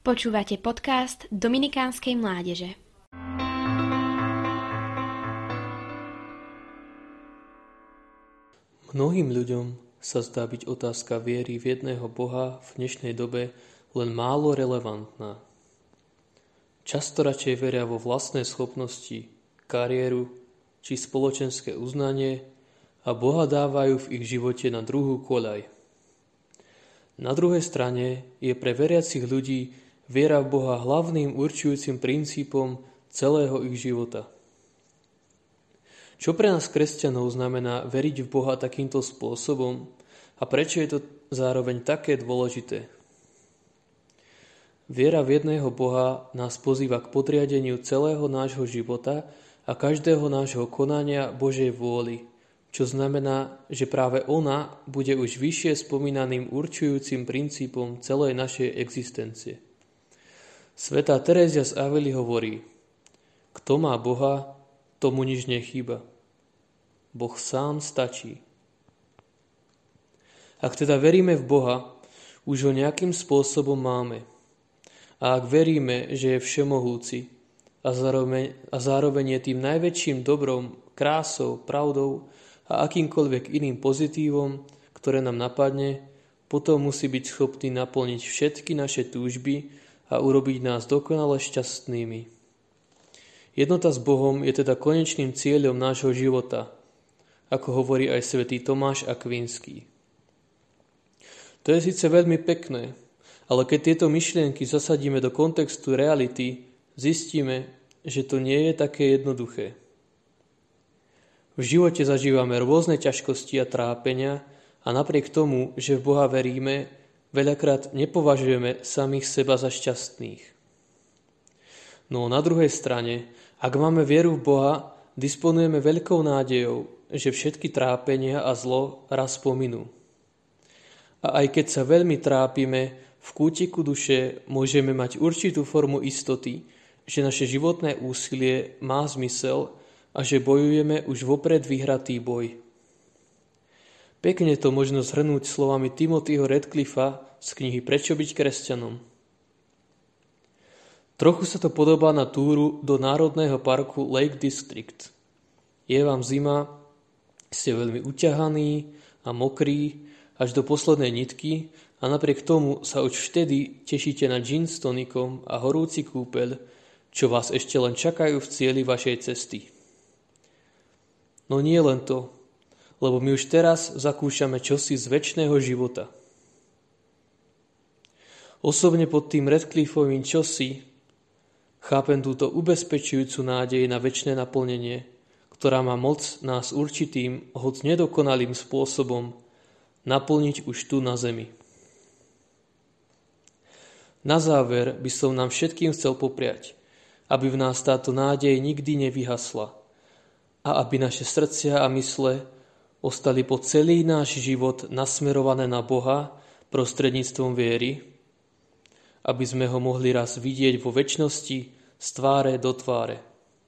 Počúvate podcast Dominikánskej mládeže. Mnohým ľuďom sa zdá byť otázka viery v jedného Boha v dnešnej dobe len málo relevantná. Často radšej veria vo vlastné schopnosti, kariéru či spoločenské uznanie a Boha dávajú v ich živote na druhú koľaj. Na druhej strane je pre veriacich ľudí viera v Boha hlavným určujúcim princípom celého ich života. Čo pre nás kresťanov znamená veriť v Boha takýmto spôsobom a prečo je to zároveň také dôležité? Viera v jedného Boha nás pozýva k podriadeniu celého nášho života a každého nášho konania Božej vôli, čo znamená, že práve ona bude už vyššie spomínaným určujúcim princípom celej našej existencie. Svetá Terézia z Avely hovorí, kto má Boha, tomu nič nechýba. Boh sám stačí. Ak teda veríme v Boha, už ho nejakým spôsobom máme. A ak veríme, že je všemohúci a zároveň, a zároveň je tým najväčším dobrom, krásou, pravdou a akýmkoľvek iným pozitívom, ktoré nám napadne, potom musí byť schopný naplniť všetky naše túžby a urobiť nás dokonale šťastnými. Jednota s Bohom je teda konečným cieľom nášho života, ako hovorí aj svätý Tomáš Akvinský. To je síce veľmi pekné, ale keď tieto myšlienky zasadíme do kontextu reality, zistíme, že to nie je také jednoduché. V živote zažívame rôzne ťažkosti a trápenia a napriek tomu, že v Boha veríme, Veľakrát nepovažujeme samých seba za šťastných. No na druhej strane, ak máme vieru v Boha, disponujeme veľkou nádejou, že všetky trápenia a zlo raz pominú. A aj keď sa veľmi trápime, v kútiku duše môžeme mať určitú formu istoty, že naše životné úsilie má zmysel a že bojujeme už vopred vyhratý boj. Pekne to možno zhrnúť slovami Timothyho Redcliffa z knihy Prečo byť kresťanom. Trochu sa to podobá na túru do národného parku Lake District. Je vám zima, ste veľmi uťahaní a mokrí až do poslednej nitky a napriek tomu sa už vtedy tešíte na gin s tonikom a horúci kúpeľ, čo vás ešte len čakajú v cieli vašej cesty. No nie len to, lebo my už teraz zakúšame čosi z väčšného života. Osobne pod tým Redcliffovým čosi chápem túto ubezpečujúcu nádej na väčšie naplnenie, ktorá má moc nás určitým, hoď nedokonalým spôsobom naplniť už tu na zemi. Na záver by som nám všetkým chcel popriať, aby v nás táto nádej nikdy nevyhasla a aby naše srdcia a mysle ostali po celý náš život nasmerované na Boha prostredníctvom viery, aby sme ho mohli raz vidieť vo väčšnosti z tváre do tváre.